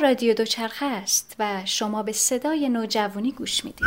رادیو دوچرخه است و شما به صدای نوجوانی گوش می‌دید.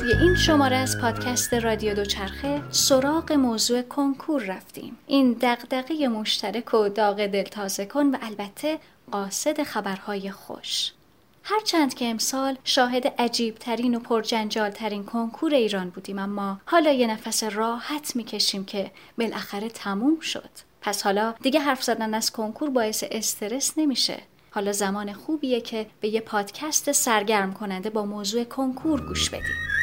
توی این شماره از پادکست رادیو دوچرخه سراغ موضوع کنکور رفتیم. این دقدقه مشترک و داغ دلتازه کن و البته قاصد خبرهای خوش. هرچند که امسال شاهد عجیب ترین و پرجنجال ترین کنکور ایران بودیم اما حالا یه نفس راحت می‌کشیم که بالاخره تموم شد. پس حالا دیگه حرف زدن از کنکور باعث استرس نمیشه. حالا زمان خوبیه که به یه پادکست سرگرم کننده با موضوع کنکور گوش بدیم.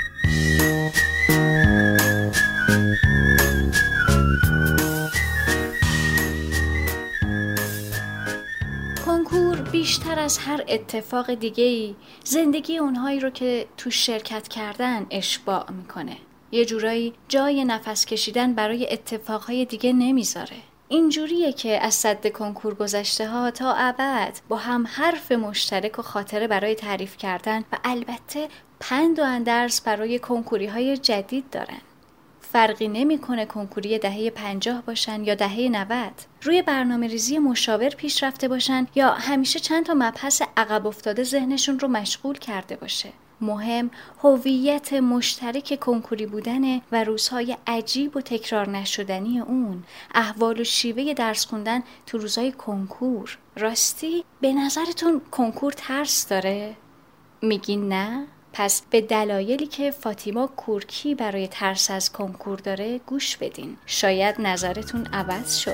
بیشتر از هر اتفاق دیگه ای زندگی اونهایی رو که تو شرکت کردن اشباع می‌کنه. یه جورایی جای نفس کشیدن برای اتفاقهای دیگه نمی‌ذاره. اینجوریه که از صد کنکور گذشته ها تا ابد با هم حرف مشترک و خاطره برای تعریف کردن و البته پند و اندرز برای کنکوری های جدید دارن. فرقی نمی‌کنه کنکوری دهه پنجاه باشن یا دهه 90 روی برنامه ریزی مشاور پیش رفته باشن یا همیشه چند تا مبحث عقب افتاده ذهنشون رو مشغول کرده باشه مهم هویت مشترک کنکوری بودن و روزهای عجیب و تکرار نشدنی اون احوال و شیوه درس خوندن تو روزهای کنکور راستی به نظرتون کنکور ترس داره؟ میگین نه؟ پس به دلایلی که فاطیما کورکی برای ترس از کنکور داره گوش بدین. شاید نظرتون عوض شد.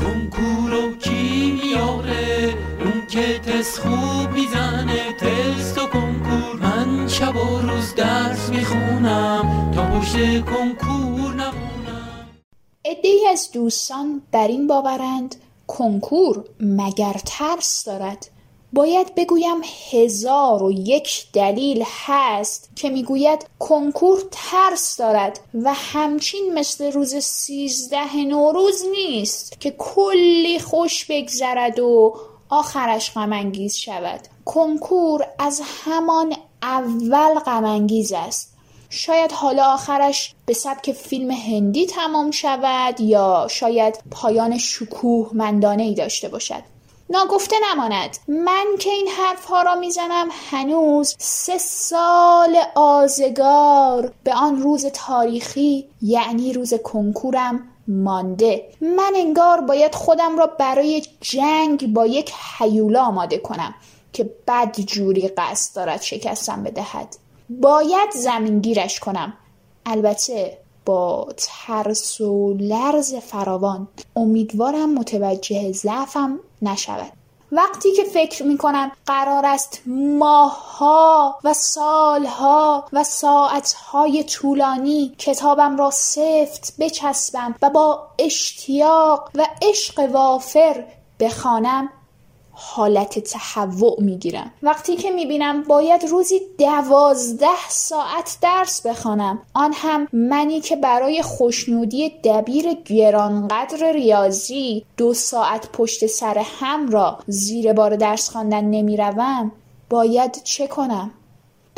کنکور و کی میاره اون که تست خوب می‌زنه تست و کنکور. من شب و روز درس می‌خونم تا پشت کنکور نمونم. ادهی از دوستان بر این باورند کنکور مگر ترس دارد؟ باید بگویم هزار و یک دلیل هست که می‌گوید کنکور ترس دارد و همچین مثل روز سیزده نوروز نیست که کلی خوش بگذرد و آخرش غمانگیز شود. کنکور از همان اول غمانگیز است. شاید حالا آخرش به سبک فیلم هندی تمام شود یا شاید پایان شکوه مندانه ای داشته باشد. ناگفته نماند. من که این حرف ها را می‌زنم هنوز سه سال آزگار به آن روز تاریخی یعنی روز کنکورم مانده. من انگار باید خودم را برای جنگ با یک حیولا آماده کنم که بد جوری قصد دارد شکستم بدهد. باید زمینگیرش کنم. البته با ترس و لرز فراوان. امیدوارم متوجه ضعفم نشود. وقتی که فکر می کنم قرار است ماهها و سالها و ساعتهای طولانی کتابم را سفت بچسبم و با اشتیاق و عشق وافر بخوانم حالت تهوع می‌گیرم. وقتی که می‌بینم باید روزی دوازده ساعت درس بخوانم آن هم منی که برای خوشنودی دبیر گرانقدر ریاضی دو ساعت پشت سر هم را زیر بار درس خواندن نمی‌روم باید چه کنم؟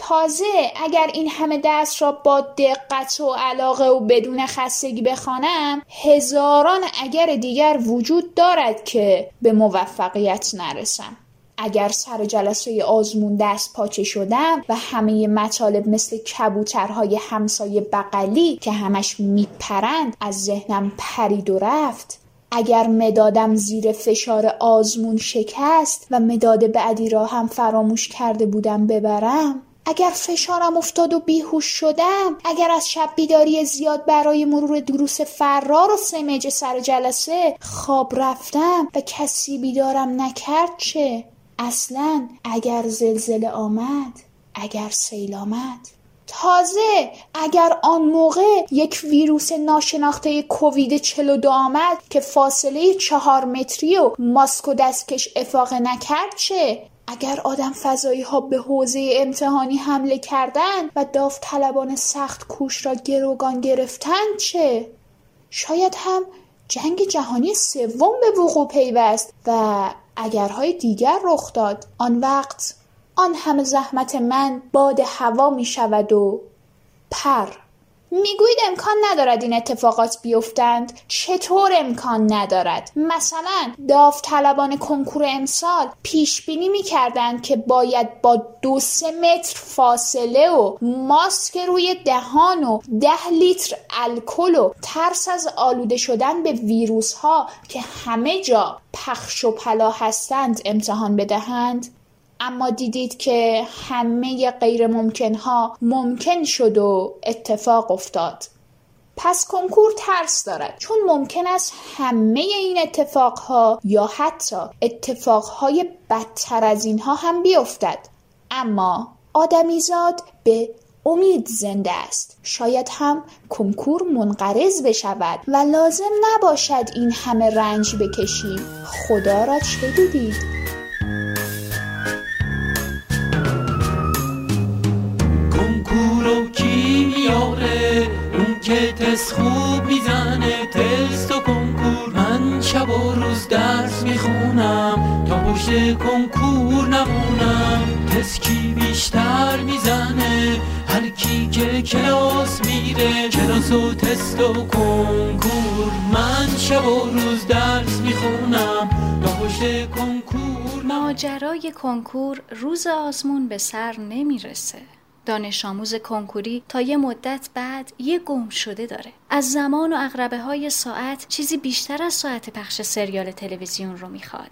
تازه اگر این همه درس را با دقت و علاقه و بدون خستگی بخوانم هزاران اگر دیگر وجود دارد که به موفقیت نرسم. اگر سر جلسه آزمون دست پاچه شدم و همه مطالب مثل کبوترهای همسایه بغلی که همش میپرند از ذهنم پرید و رفت اگر مدادم زیر فشار آزمون شکست و مداد بعدی را هم فراموش کرده بودم ببرم اگر فشارم افتاد و بیهوش شدم اگر از شب بیداری زیاد برای مرور دروس فرار و سمج سر جلسه خواب رفتم و کسی بیدارم نکرد چه؟ اصلا اگر زلزله آمد اگر سیل آمد. تازه اگر آن موقع یک ویروس ناشناخته کووید 42 آمد که فاصله چهار متری و ماسک و دستکش افاقه نکرد چه؟ اگر آدم فضایی ها به حوزه امتحانی حمله کردن و داوطلبان سخت کوش را گروگان گرفتن چه؟ شاید هم جنگ جهانی سوم به وقوع پیوست و اگرهای دیگر رخ داد آن وقت آن همه زحمت من باد هوا می شود و پر می‌گویید امکان ندارد این اتفاقات بیفتند. چطور امکان ندارد؟ مثلا داوطلبان کنکور امسال پیش بینی می‌کردند که باید با دو سه متر فاصله و ماسک روی دهان و ده لیتر الکل و ترس از آلوده شدن به ویروس ها که همه جا پخش و پلا هستند امتحان بدهند. اما دیدید که همه غیر ممکن ها ممکن شد و اتفاق افتاد. پس کنکور ترس دارد چون ممکن است همه این اتفاقها یا حتی اتفاقهای بدتر از اینها هم بیفتد. اما آدمیزاد به امید زنده است. شاید هم کنکور منقرض بشود و لازم نباشد این همه رنج بکشیم. خدا را چه دیدید؟ تست خوب می‌زنه تست و کنکور. من شب و روز درس می‌خونم تا پشت کنکور نمونم. تست کی بیشتر می‌زنه؟ هر کی که کلاس میره کلاس و تست و کنکور. من شب و روز درس می‌خونم تا پشت کنکور ماجرای کنکور روز آزمون به سر نمی‌رسه. دانش آموز کنکوری تا یه مدت بعد یه گم شده داره. از زمان و اقربه های ساعت چیزی بیشتر از ساعت پخش سریال تلویزیون رو می‌خواد.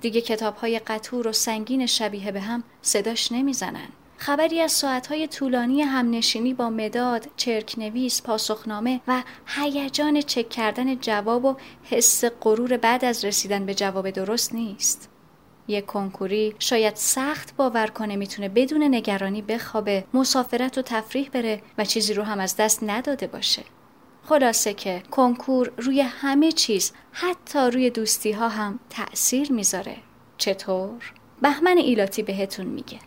دیگه کتاب های قطور و سنگین شبیه به هم صداش نمی‌زنن. خبری از ساعتهای طولانی همنشینی با مداد، چرکنویس، پاسخنامه و هیجان چک کردن جواب و حس غرور بعد از رسیدن به جواب درست نیست. یک کنکوری شاید سخت باور کنه می‌تونه بدون نگرانی بخوابه مسافرت و تفریح بره و چیزی رو هم از دست نداده باشه. خلاصه که کنکور روی همه چیز حتی روی دوستی ها هم تأثیر می‌ذاره. چطور؟ بهمن ایلاتی بهتون میگه.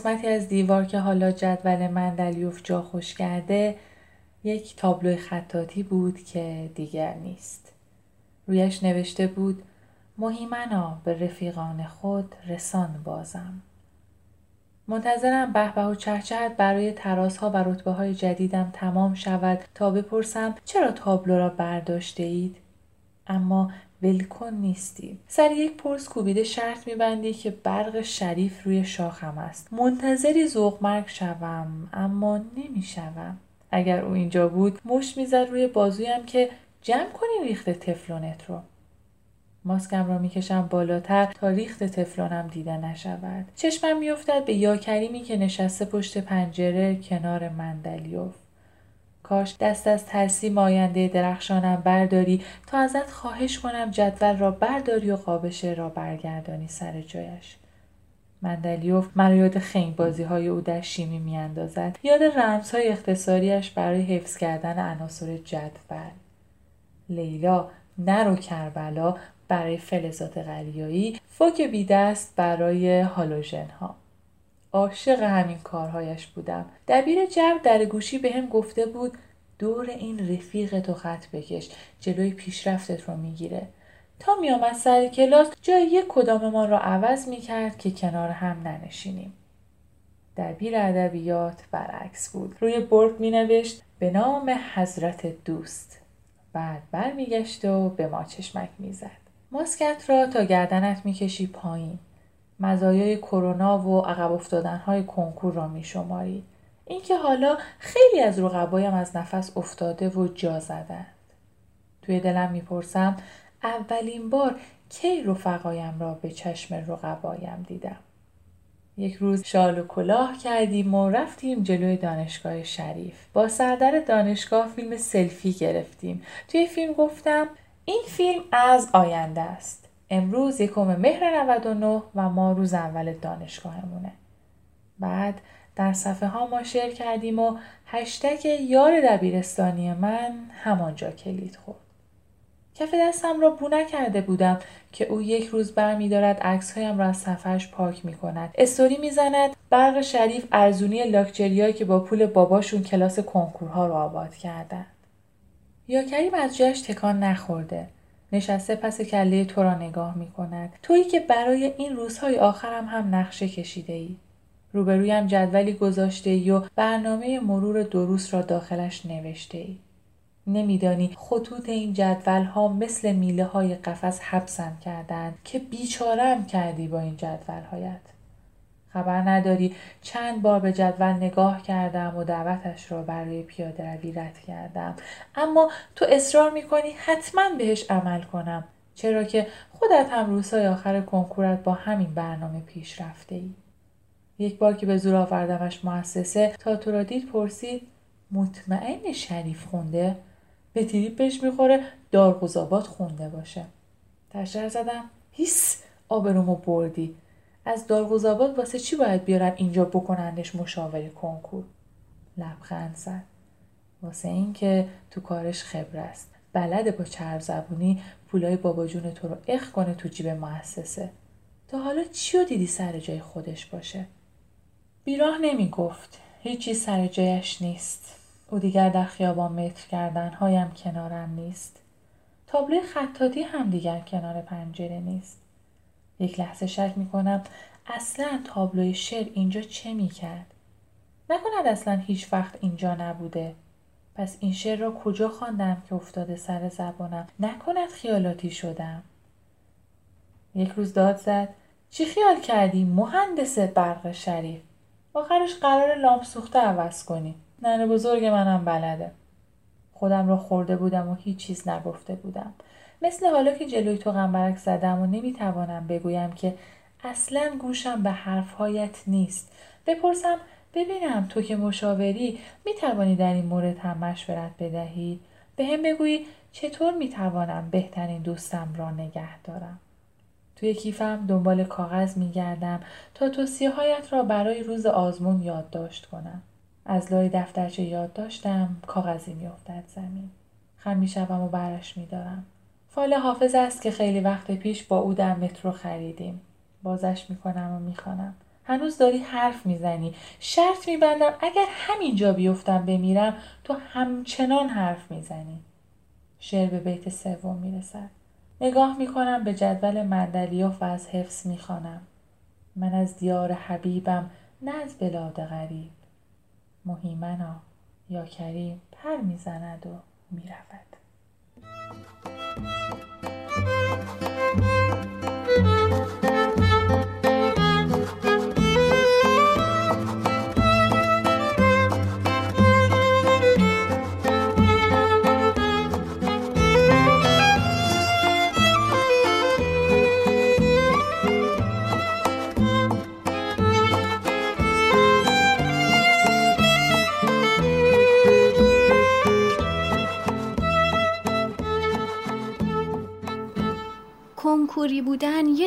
قسمتی از دیوار که حالا جدول مندلیوف جا خوش کرده یک تابلو خطاتی بود که دیگر نیست. رویش نوشته بود مهیمنا به رفیقان خود رسان بازم. منتظرم به و چهچهت برای تراس ها و رتبه های جدیدم تمام شود تا بپرسم چرا تابلو را برداشته اید؟ اما ولکن نیستی. سر یک پرس کوبیده شرط میبندی که برق شریف روی شاخم است. منتظری مرگ شوم اما نمی‌شوم. اگر او اینجا بود مشت می‌زد روی بازویم که جمع کنی ریخت تفلونت رو. ماسکم را می‌کشم بالاتر تا ریخت تفلونم دیده نشود. چشمم میافتد به یاکریمی که نشسته پشت پنجره کنار مندلیوف. کاش دست از ترسیم آینده درخشانم برداری تا ازت خواهش کنم جدول را برداری و قابشه را برگردانی سر جایش. مندلیوف مرا یاد خنگ بازی های او در شیمی میاندازد. یاد رمز های اختصاریش برای حفظ کردن عناصر جدول. لیلا نرو کربلا برای فلزات غلیایی فوک بیدست برای هالوژن ها عاشق همین کارهایش بودم. دبیر جمع در گوشی به هم گفته بود دور این رفیق تو خط بکش جلوی پیشرفتت رو می‌گیره. تا میآمد سر کلاس جای یک کداممان را عوض می‌کرد که کنار هم ننشینیم. دبیر ادبیات برعکس بود. روی برد می نوشت به نام حضرت دوست. بعد برمیگشت و به ما چشمک می‌زد. ماسکت را تا گردنت می‌کشی پایین. مزایای کرونا و عقب افتادنهای کنکور را می. اینکه حالا خیلی از رقبایم از نفس افتاده و جا زدند. توی دلم می‌پرسم اولین بار کی رفقایم را به چشم رقبایم دیدم. یک روز شال و کلاه کردیم و رفتیم جلوی دانشگاه شریف. با سردر دانشگاه فیلم سلفی گرفتیم. توی فیلم گفتم این فیلم از آینده است. امروز یکم مهر 99 و ما روز اول دانشگاهمونه. بعد در صفحه ها ما شیر کردیم و هشتگ یار دبیرستانی من همانجا کلید خورد. کف دستم را بو نکرده بودم که او یک روز برمیدارد عکسهایم را از صفحش پاک می کند. استوری می‌زند برق شریف ارزونی لاکچریایی که با پول باباشون کلاس کنکورها رو آباد کردن. یا کریم از جایش تکان نخورده. نشسته پس کله تو را نگاه می کند. تویی که برای این روزهای آخرم هم نقشه کشیده ای. روبرویم جدولی گذاشته ای و برنامه مرور دروس را داخلش نوشته ای. نمیدانی خطوط این جدول ها مثل میله های قفس حبسم کردند که بیچارم کردی با این جدول هایت. خبر نداری. چند بار به جدول نگاه کردم و دعوتش را برای پیاده روی رد کردم. اما تو اصرار می‌کنی حتما بهش عمل کنم. چرا که خودت هم روزهای آخر کنکورت با همین برنامه پیش رفته ای. یک بار که به زور آوردمش مؤسسه تا تو را دید پرسید مطمئن شریف خونده؟ به تریپش می‌خوره دارگزابات خونده باشه. تشتر زدم هیس آبرومو بردی. از دارگزابات واسه چی باید بیارن اینجا بکنندش مشاوره کنکور؟ لبخند زد. واسه اینکه تو کارش خبر است. بلده با چرب زبونی پولای بابا جون تو رو اخ کنه تو جیب مؤسسه. تا حالا چی دیدی سر جای خودش باشه؟ بیراه نمی گفت. هیچی سر جایش نیست. او دیگر در خیابان متر کردن هایم کنارم نیست. تابلوی خطاطی هم دیگر کنار پنجره نیست. یک لحظه شک می کنم اصلا تابلوی شعر اینجا چه می کرد؟ نکند اصلا هیچ وقت اینجا نبوده. پس این شعر را کجا خواندم که افتاده سر زبانم؟ نکند خیالاتی شدم. یک روز داد زد چی خیال کردی مهندس برق شریف؟ آخرش قرار لامپ سوخته عوض کنی. ننه بزرگ منم بلده. خودم را خورده بودم و هیچ چیز نگفته بودم. مثل حالا که جلوی تو غمبرک زدم و نمی‌توانم بگویم که اصلا گوشم به حرفهایت نیست. بپرسم ببینم تو که مشاوری می‌توانی در این مورد هم مشورت بدهی؟ به هم بگویی چطور می‌توانم بهترین دوستم را نگه دارم؟ توی کیفم دنبال کاغذ میگردم تا توصیه هایت را برای روز آزمون یادداشت کنم. از لای دفترچه یاد داشتم کاغذی میافتد زمین. خم می‌شوم و برش میدارم. فال حافظ است که خیلی وقت پیش با او در مترو خریدیم. بازش می‌کنم و می‌خوانم. هنوز داری حرف می‌زنی. شرط میبندم اگر همینجا بیفتم بمیرم تو همچنان حرف می‌زنی. شعر به بیت سوم می‌رسد. نگاه می‌کنم به جدول مندلیوف و از حفظ می‌خوانم. من از دیار حبیبم نه از بلاد غریب. مهیمنا یا کریم پر می‌زند و می‌رود.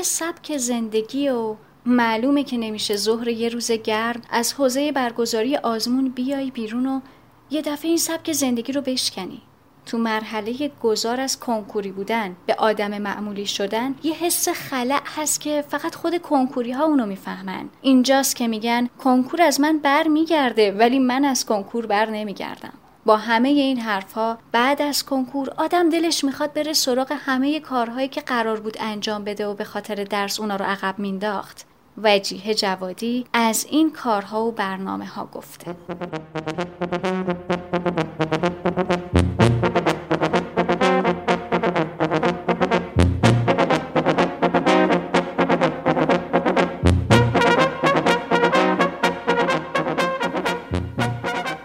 سبک زندگی و معلومه که نمیشه ظهر یه روز گرد از حوزه برگزاری آزمون بیای بیرون و یه دفعه این سبک زندگی رو بشکنی. تو مرحله گذار از کنکوری بودن به آدم معمولی شدن یه حس خلع هست که فقط خود کنکوری ها اونو می‌فهمن. اینجاست که میگن کنکور از من بر میگرده ولی من از کنکور بر نمیگردم. با همه این حرفها بعد از کنکور آدم دلش می‌خواد بره سراغ همه کارهایی که قرار بود انجام بده و به خاطر درس اونا رو عقب مینداخت وجیه جوادی از این کارها و برنامه ها گفته.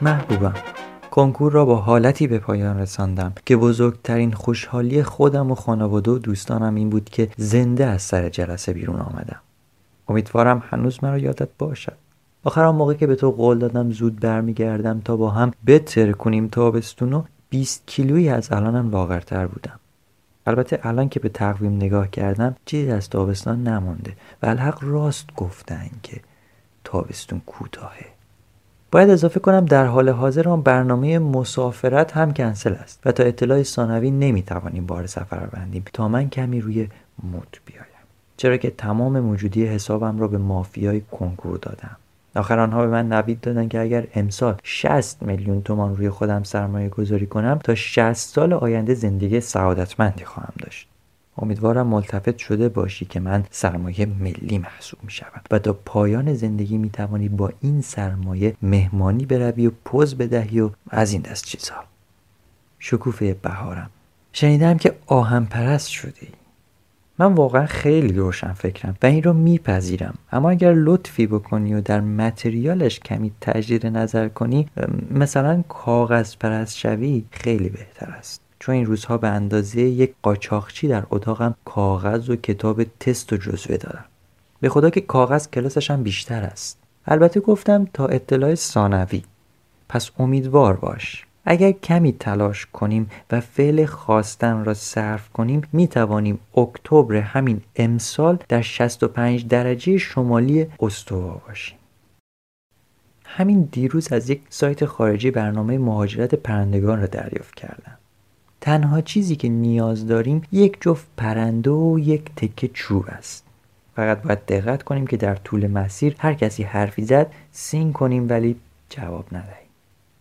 محبوبم. کنکور را با حالتی به پایان رساندم که بزرگترین خوشحالی خودم و خانواده و دوستانم این بود که زنده از سر جلسه بیرون آمدم. امیدوارم هنوز مرا یادت باشد. آخر آن موقع که به تو قول دادم زود برمیگردم تا با هم بتر کنیم تابستون و 20 کیلویی از الانم لاغرتر بودم. البته الان که به تقویم نگاه کردم چیزی از تابستان نمونده و الحق راست گفتن که تابستون کوتاهه. باید اضافه کنم در حال حاضر آن برنامه مسافرت هم کنسل است و تا اطلاع ثانوی نمی‌توانیم بار سفر بندیم. تا من کمی روی مود بیایم. چرا که تمام موجودی حسابم را به مافیای کنکور دادم. آخر آنها به من نوید دادن که اگر امسال 60 میلیون تومان روی خودم سرمایه گذاری کنم تا 60 سال آینده زندگی سعادتمندی خواهم داشت. امیدوارم ملتفت شده باشی که من سرمایه ملی محسوب می شوم و تا پایان زندگی می توانی با این سرمایه مهمانی بروی و پوز بدهی و از این دست چیزها شکوفه بهارم. شنیدم که آهم پرست شدی. من واقعا خیلی روشن فکرم و این رو میپذیرم. اما اگر لطفی بکنی و در متریالش کمی تجدید نظر کنی مثلا کاغذ پرست شوی خیلی بهتر است. چون این روزها به اندازه یک قاچاقچی در اتاقم کاغذ و کتاب تست و جزوه دارم. به خدا که کاغذ کلاسش هم بیشتر است. البته گفتم تا اطلاع ثانوی. پس امیدوار باش. اگر کمی تلاش کنیم و فعل خواستن را صرف کنیم می توانیم اکتبر همین امسال در 65 درجه شمالی استوا باشیم. همین دیروز از یک سایت خارجی برنامه مهاجرت پرندگان را دریافت کردم. تنها چیزی که نیاز داریم یک جفت پرنده و یک تکه چوب است. فقط باید دقت کنیم که در طول مسیر هر کسی حرفی زد سین کنیم ولی جواب ندهیم.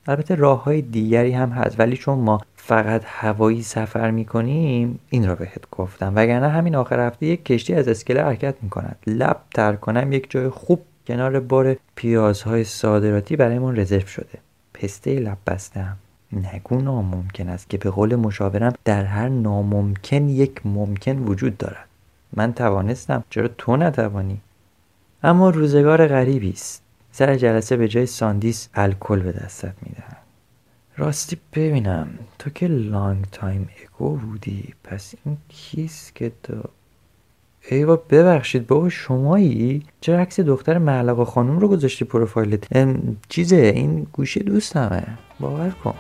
البته راه های دیگری هم هست ولی چون ما فقط هوایی سفر می کنیم این را بهت گفتم. وگرنه همین آخر هفته یک کشتی از اسکله حرکت می کند لب تر کنم یک جای خوب کنار بار پیازهای صادراتی برایمون رزرو شده. پسته لب بستم نگو ناممکن است که به قول مشاورم در هر ناممکن یک ممکن وجود دارد. من توانستم چرا تو نتوانی؟ اما روزگار غریبی است. سر جلسه به جای ساندیس الکل به دستت میدن راستی ببینم تو که لانگ تایم اگو بودی پس این کیست که تو؟ ایوا ببخشید بابا شمایی؟ چرا عکس دختر معلقا خانم رو گذاشتی پروفایلت؟ چیزه این گوشی دوستمه. باور کن.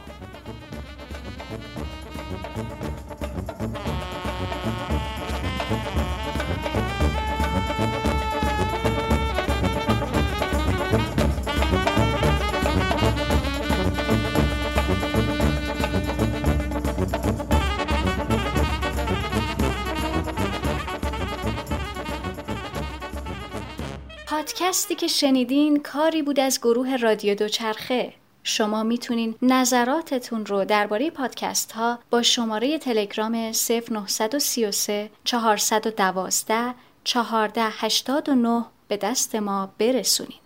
پادکستی که شنیدین کاری بود از گروه رادیو دوچرخه. شما می‌تونین نظراتتون رو درباره پادکست ها با شماره تلگرام 0933 412 1489 به دست ما برسونین.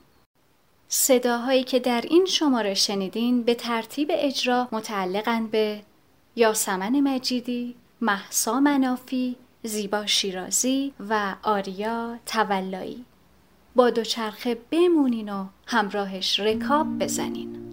صداهایی که در این شماره شنیدین به ترتیب اجرا متعلقند به یاسمن مجیدی، محسا منافی، زیبا شیرازی و آریا تولایی. با دوچرخه بمونین و همراهش رکاب بزنین